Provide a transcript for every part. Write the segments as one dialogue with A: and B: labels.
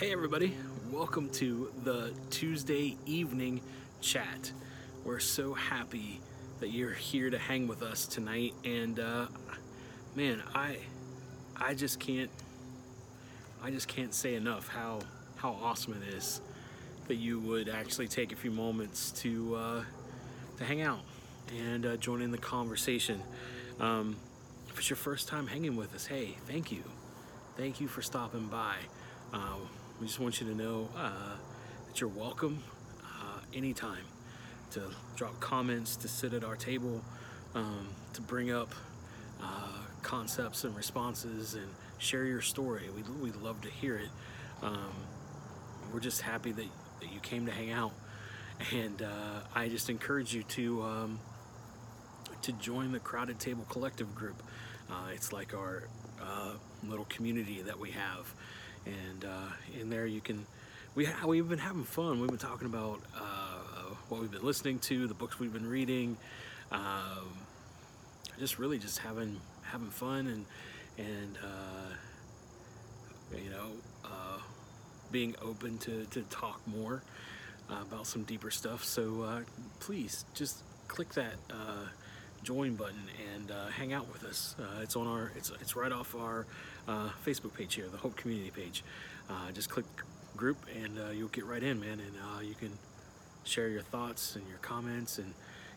A: Hey, everybody, welcome to the Tuesday evening chat. We're so happy that you're here to hang with us tonight, and uh, man, I, I just can't, I just can't say enough how how awesome it is that you would actually take a few moments to uh, to hang out and uh, join in the conversation. Um, if it's your first time hanging with us, hey, thank you, thank you for stopping by. Uh, we just want you to know uh, that you're welcome uh, anytime to drop comments, to sit at our table, um, to bring up uh, concepts and responses and share your story. We'd, we'd love to hear it. Um, we're just happy that, that you came to hang out. And uh, I just encourage you to um, to join the Crowded Table Collective group. Uh, it's like our uh, little community that we have and uh, in there you can we ha- we've been having fun. We've been talking about uh, what we've been listening to, the books we've been reading, um, just really just having having fun and and uh, you know uh, being open to, to talk more uh, about some deeper stuff. So uh, please just click that join button and uh, hang out with us. Uh, it's on our, it's, it's right off our uh, Facebook page here, the Hope Community page. Uh, just click group and uh, you'll get right in, man, and uh, you can share your thoughts and your comments and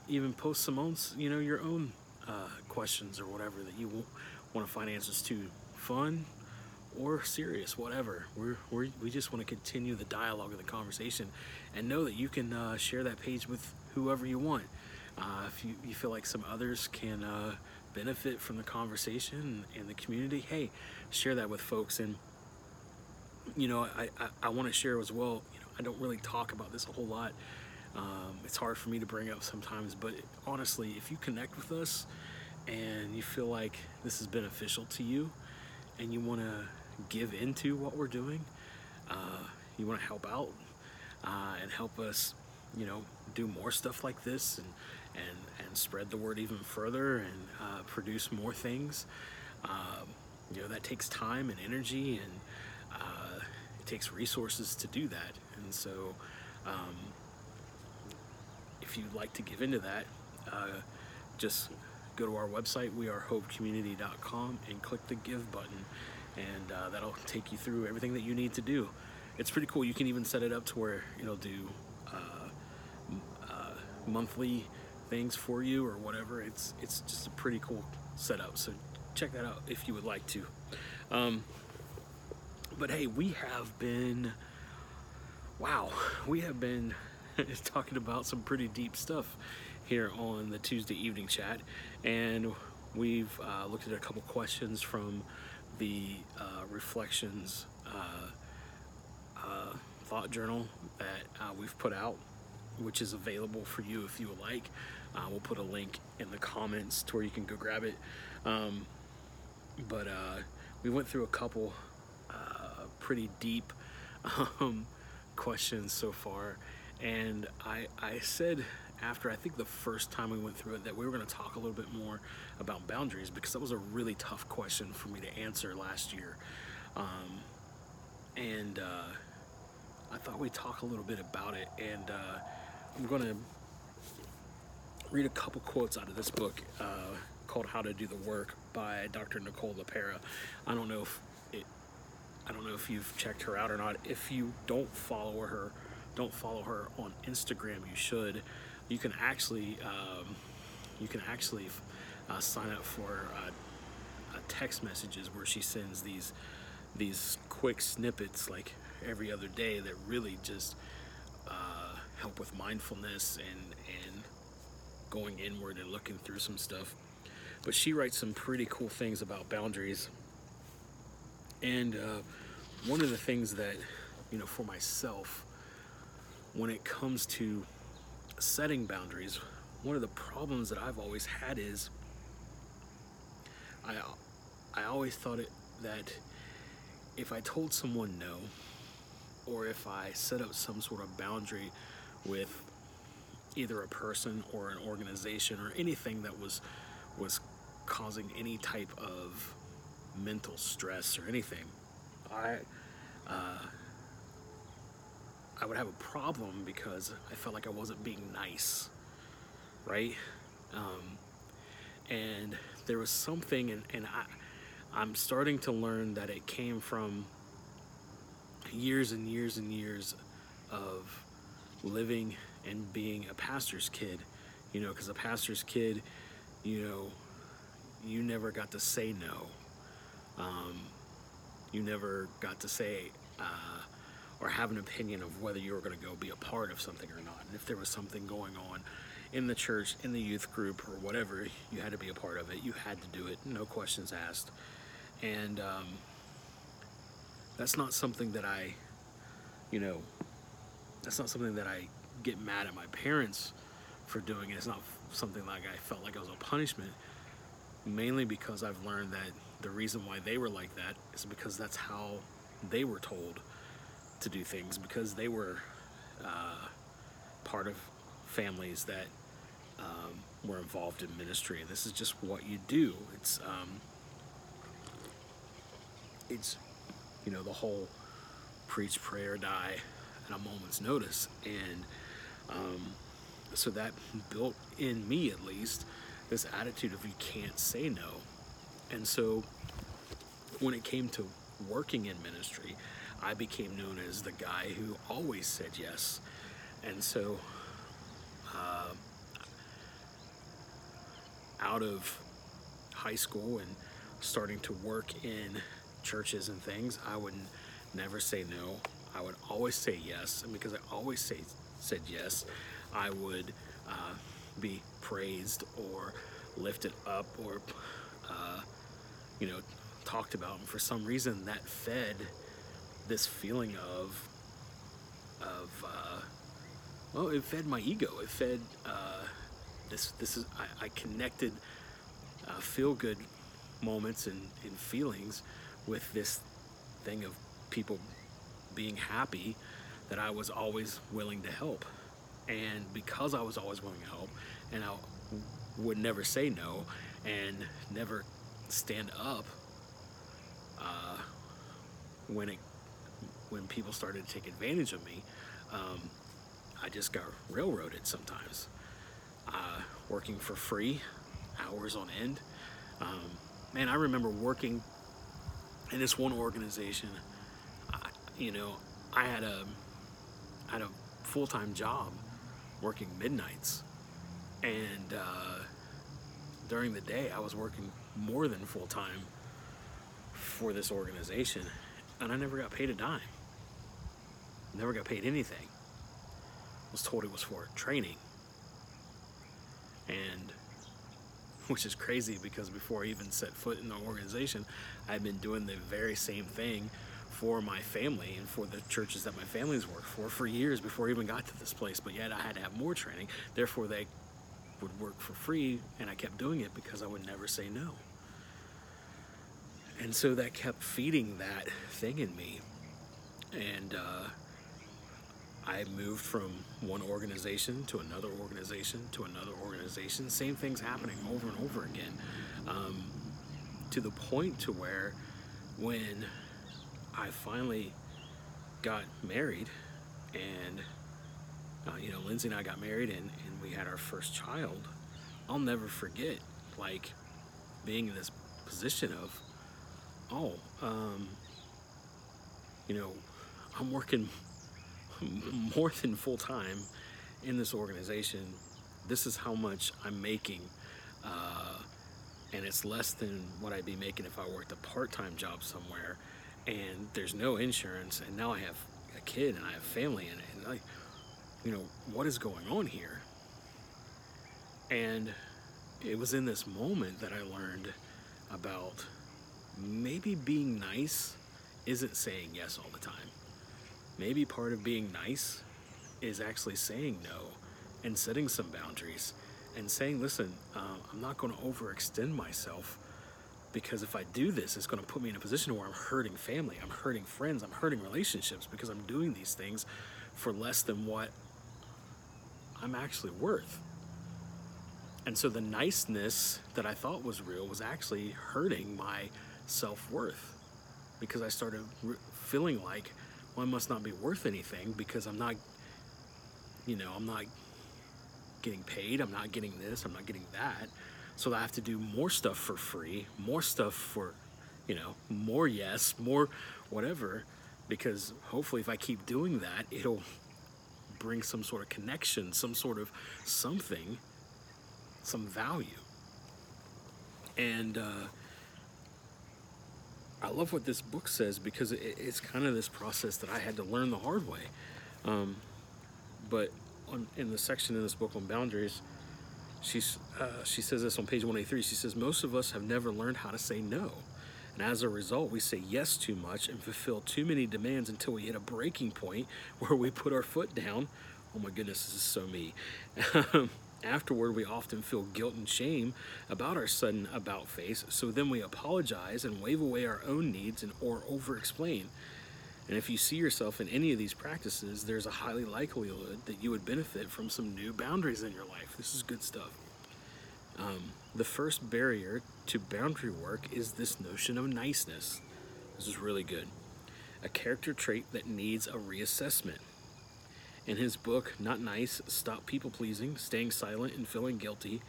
A: even post some own, you know, your own questions or whatever that you want to find answers to. Fun or serious, whatever. We're, we're, we just want to continue the dialogue and the conversation and know that you can share that page with whoever you want. Uh, if you, you feel like some others can uh, benefit from the conversation and the community, hey, share that with folks. And, you know, I, I, I want to share as well, you know, I don't really talk about this a whole lot. Um, it's hard for me to bring up sometimes, but honestly, if you connect with us and you feel like this is beneficial to you and you want to give into what we're doing, uh, you want to help out uh, and help us, you know, do more stuff like this and and, and spread the word even further and uh, produce more things. Um, you know, that takes time and energy and uh, it takes resources to do that. And so, um, if you'd like to give into that, uh, just go to our website, wearehopecommunity.com, and click the give button, and uh, that'll take you through everything that you need to do. It's pretty cool. You can even set it up to where it'll do uh, uh, monthly things for you or whatever. It's it's just a pretty cool setup. So check that out if you would like to. Um, but hey, we have been wow, we have been talking about some pretty deep stuff here on the Tuesday evening chat, and we've uh, looked at a couple questions from the uh, reflections uh, uh thought journal that uh, we've put out which is available for you if you would like. Uh, we'll put a link in the comments to where you can go grab it. Um, but uh, we went through a couple uh, pretty deep um, questions so far, and I, I said after I think the first time we went through it that we were going to talk a little bit more about boundaries because that was a really tough question for me to answer last year. Um, and uh, I thought we'd talk a little bit about it. And uh, I'm going to read a couple quotes out of this book uh, called How to Do the Work by Dr. Nicole LePera. I don't know if it, I don't know if you've checked her out or not. If you don't follow her, don't follow her on Instagram. You should. You can actually um, you can actually uh, sign up for uh, uh text messages where she sends these these quick snippets like every other day that really just uh, help with mindfulness and and going inward and looking through some stuff. But she writes some pretty cool things about boundaries. And uh, one of the things that, you know, for myself, when it comes to setting boundaries, one of the problems that I've always had is I, I always thought it, that if I told someone no, or if I set up some sort of boundary with either a person or an organization or anything that was was causing any type of mental stress or anything, I uh, I would have a problem because I felt like I wasn't being nice, right? Um, and there was something, and, and I, I'm starting to learn that it came from years and years and years of living and being a pastor's kid, you know, because a pastor's kid, you know, you never got to say no. Um, you never got to say uh, or have an opinion of whether you were going to go be a part of something or not. And if there was something going on in the church, in the youth group, or whatever, you had to be a part of it. You had to do it, no questions asked. And um, that's not something that I, you know, that's not something that I get mad at my parents for doing it. It's not something like I felt like it was a punishment, mainly because I've learned that the reason why they were like that is because that's how they were told to do things, because they were uh, part of families that um, were involved in ministry. This is just what you do. It's, um, it's, you know, the whole preach, prayer, die at a moment's notice. And um, so that built in me, at least, this attitude of you can't say no. And so when it came to working in ministry, I became known as the guy who always said yes. And so, uh, out of high school and starting to work in churches and things, I would never say no. I would always say yes, and because I always say said yes, I would uh, be praised or lifted up or uh, you know talked about. And for some reason, that fed this feeling of of uh, well, it fed my ego. It fed uh, this. This is I, I connected uh, feel good moments and, and feelings with this thing of people being happy that I was always willing to help. And because I was always willing to help and I would never say no and never stand up uh, when it when people started to take advantage of me, um, I just got railroaded sometimes. Uh, working for free, hours on end. Um, man, I remember working in this one organization. I, you know, I had a I had a full time job working midnights, and uh, during the day I was working more than full time for this organization, and I never got paid a dime. Never got paid anything. Was told it was for training, and which is crazy because before I even set foot in the organization, I'd been doing the very same thing for my family and for the churches that my families worked for for years before I even got to this place. But yet I had to have more training. Therefore, they would work for free, and I kept doing it because I would never say no. And so that kept feeding that thing in me. And uh, I moved from one organization to another organization to another organization. Same things happening over and over again. Um, to the point to where when I finally got married and uh, you know Lindsay and I got married and, and we had our first child. I'll never forget like being in this position of oh um, you know I'm working more than full time in this organization. This is how much I'm making uh, and it's less than what I'd be making if I worked a part-time job somewhere and there's no insurance and now I have a kid and I have family in it and like you know what is going on here? And it was in this moment that I learned about maybe being nice isn't saying yes all the time. Maybe part of being nice is actually saying no and setting some boundaries and saying listen uh, I'm not going to overextend myself because if I do this, it's going to put me in a position where I'm hurting family, I'm hurting friends, I'm hurting relationships because I'm doing these things for less than what I'm actually worth. And so the niceness that I thought was real was actually hurting my self worth because I started re- feeling like well, I must not be worth anything because I'm not, you know, I'm not getting paid, I'm not getting this, I'm not getting that. So I have to do more stuff for free, more stuff for, you know, more yes, more whatever, because hopefully if I keep doing that, it'll bring some sort of connection, some sort of something, some value. And uh, I love what this book says because it, it's kind of this process that I had to learn the hard way. Um, but on, in the section in this book on boundaries, she's, uh, she says this on page 183. She says, Most of us have never learned how to say no. And as a result, we say yes too much and fulfill too many demands until we hit a breaking point where we put our foot down. Oh my goodness, this is so me. Afterward, we often feel guilt and shame about our sudden about face, so then we apologize and wave away our own needs and or over explain. And if you see yourself in any of these practices, there's a highly likelihood that you would benefit from some new boundaries in your life. This is good stuff. Um, the first barrier to boundary work is this notion of niceness. This is really good. A character trait that needs a reassessment. In his book, Not Nice Stop People Pleasing, Staying Silent and Feeling Guilty,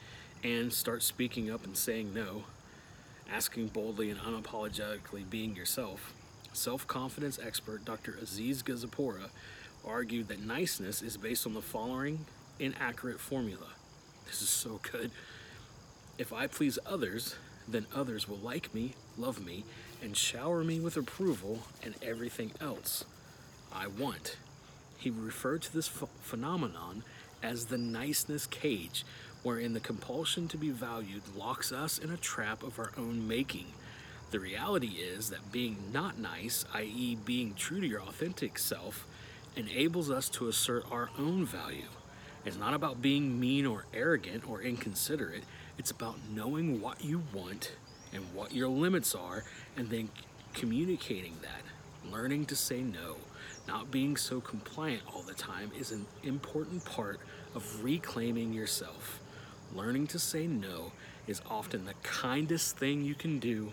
A: and Start Speaking Up and Saying No, Asking Boldly and Unapologetically Being Yourself, self confidence expert Dr. Aziz Gazipura argued that niceness is based on the following inaccurate formula. This is so good. If I please others, then others will like me, love me, and shower me with approval and everything else I want. He referred to this ph- phenomenon as the niceness cage, wherein the compulsion to be valued locks us in a trap of our own making. The reality is that being not nice, i.e., being true to your authentic self, enables us to assert our own value. It's not about being mean or arrogant or inconsiderate. It's about knowing what you want and what your limits are and then communicating that. Learning to say no, not being so compliant all the time is an important part of reclaiming yourself. Learning to say no is often the kindest thing you can do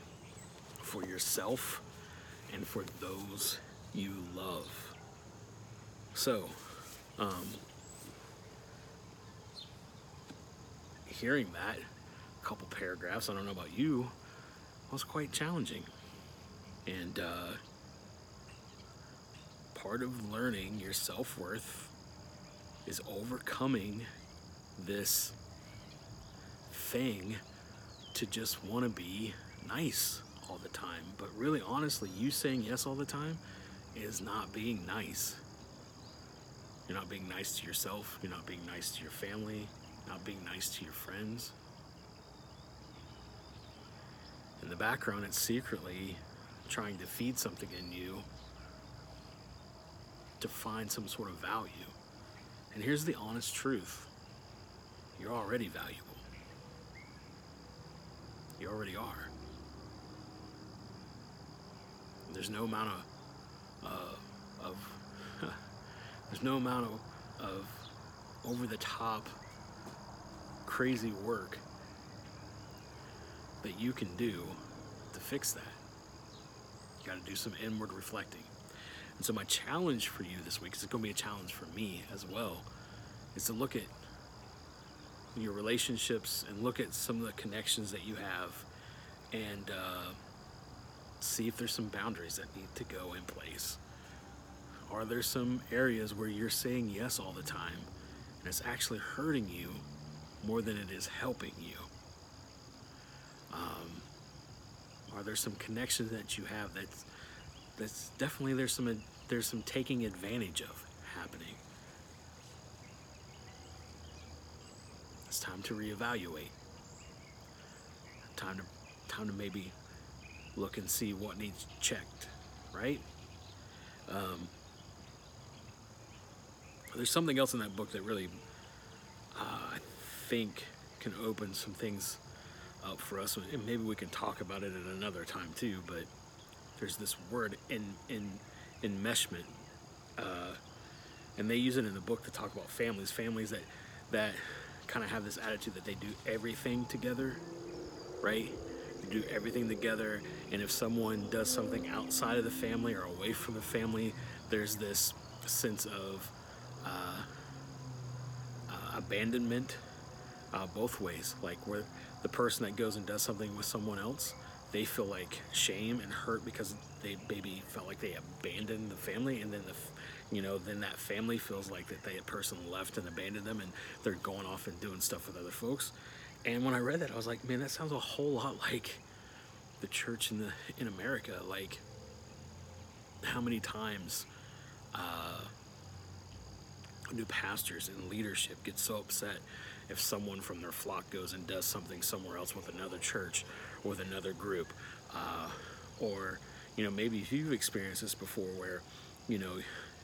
A: for yourself and for those you love. So, um, hearing that, a couple paragraphs, I don't know about you, was quite challenging. And uh, part of learning your self worth is overcoming this thing to just want to be nice all the time. But really, honestly, you saying yes all the time is not being nice. You're not being nice to yourself, you're not being nice to your family, not being nice to your friends. In the background, it's secretly trying to feed something in you to find some sort of value. And here's the honest truth you're already valuable. You already are. There's no amount of, uh, of there's no amount of, of over the top crazy work that you can do to fix that. You got to do some inward reflecting. And so, my challenge for you this week is going to be a challenge for me as well is to look at your relationships and look at some of the connections that you have and uh, see if there's some boundaries that need to go in place. Are there some areas where you're saying yes all the time and it's actually hurting you more than it is helping you? Um, are there some connections that you have that's that's definitely there's some there's some taking advantage of happening? It's time to reevaluate. Time to time to maybe look and see what needs checked, right? Um, there's something else in that book that really uh, I think can open some things up for us, and maybe we can talk about it at another time too. But there's this word in in enmeshment, uh, and they use it in the book to talk about families, families that that kind of have this attitude that they do everything together, right? Do everything together. And if someone does something outside of the family or away from the family, there's this sense of uh, uh, abandonment uh, both ways. Like where the person that goes and does something with someone else, they feel like shame and hurt because they maybe felt like they abandoned the family, and then the, you know, then that family feels like that that person left and abandoned them, and they're going off and doing stuff with other folks. And when I read that, I was like, man, that sounds a whole lot like the church in the in America. Like, how many times uh, new pastors and leadership get so upset if someone from their flock goes and does something somewhere else with another church or with another group, uh, or you know maybe you've experienced this before where you know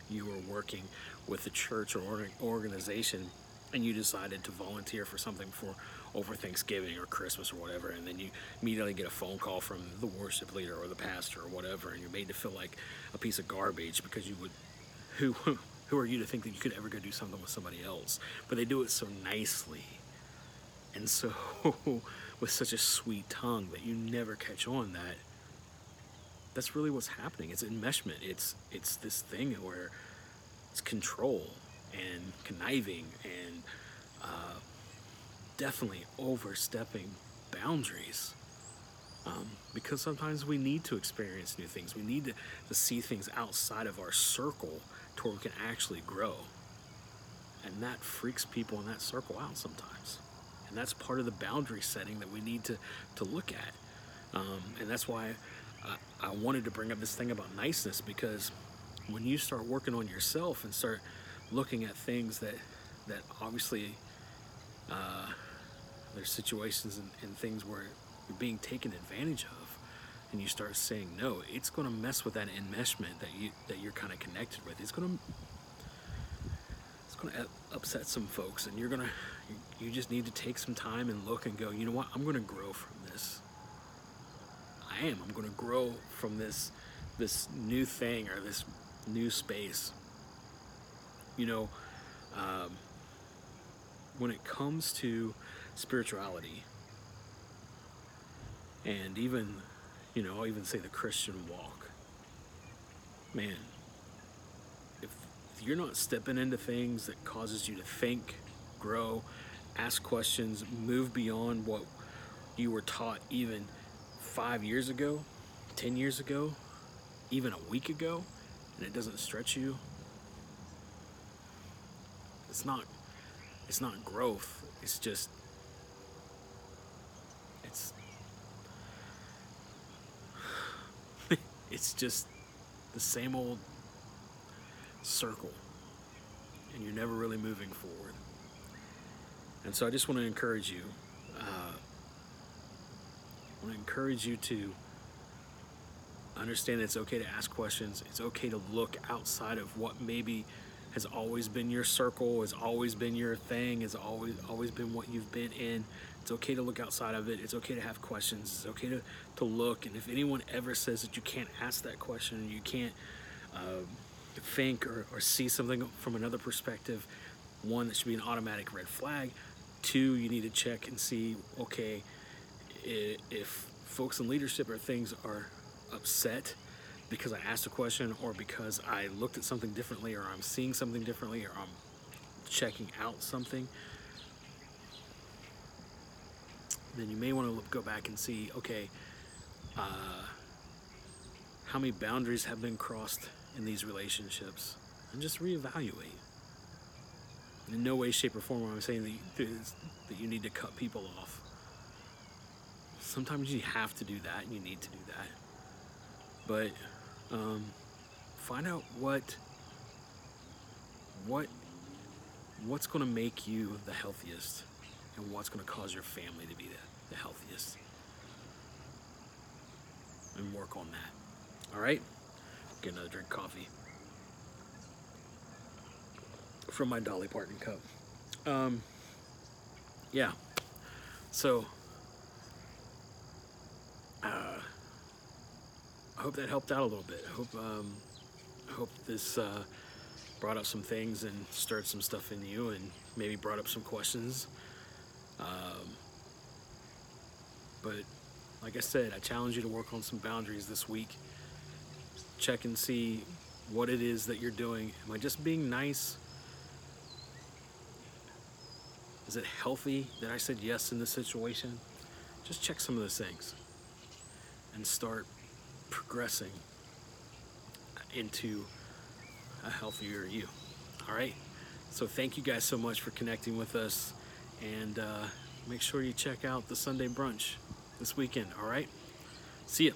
A: you were working with a church or organization and you decided to volunteer for something for over Thanksgiving or Christmas or whatever, and then you immediately get a phone call from the worship leader or the pastor or whatever, and you're made to feel like a piece of garbage because you would, who, who are you to think that you could ever go do something with somebody else? But they do it so nicely, and so with such a sweet tongue that you never catch on that. That's really what's happening. It's enmeshment. It's it's this thing where it's control and conniving and uh, definitely overstepping boundaries. Um, because sometimes we need to experience new things. We need to, to see things outside of our circle to where we can actually grow. And that freaks people in that circle out sometimes. And that's part of the boundary setting that we need to, to look at. Um, and that's why I, I wanted to bring up this thing about niceness because when you start working on yourself and start looking at things that that obviously uh, there's situations and, and things where you're being taken advantage of and you start saying no it's going to mess with that enmeshment that you that you're kind of connected with. It's going to it's going to upset some folks and you're going to you just need to take some time and look and go you know what? I'm going to grow from this. I am. I'm going to grow from this this new thing or this new space. You know, um, when it comes to spirituality, and even, you know, I'll even say the Christian walk, man, if you're not stepping into things that causes you to think, grow, ask questions, move beyond what you were taught even five years ago, 10 years ago, even a week ago, and it doesn't stretch you, it's not it's not growth. It's just it's it's just the same old circle and you're never really moving forward. And so I just want to encourage you. Uh, I want to encourage you to understand that it's okay to ask questions. It's okay to look outside of what maybe has always been your circle, has always been your thing, has always always been what you've been in. It's okay to look outside of it. It's okay to have questions. It's okay to, to look. And if anyone ever says that you can't ask that question, you can't uh, think or, or see something from another perspective, one, that should be an automatic red flag. Two, you need to check and see, okay, if folks in leadership or things are upset because I asked a question or because I looked at something differently or I'm seeing something differently or I'm checking out something, then you may want to go back and see okay, uh, how many boundaries have been crossed in these relationships and just reevaluate. In no way, shape, or form am I saying that you, that you need to cut people off. Sometimes you have to do that and you need to do that. But um, find out what what what's going to make you the healthiest and what's going to cause your family to be the, the healthiest? And work on that. All right? Get another drink of coffee. From my dolly parton cup. Um, yeah. So I hope that helped out a little bit. I hope um, I hope this uh, brought up some things and stirred some stuff in you, and maybe brought up some questions. Um, but like I said, I challenge you to work on some boundaries this week. Check and see what it is that you're doing. Am I just being nice? Is it healthy that I said yes in this situation? Just check some of those things and start progressing into a healthier you. All right. So thank you guys so much for connecting with us, and uh, make sure you check out the Sunday brunch this weekend. All right. See ya.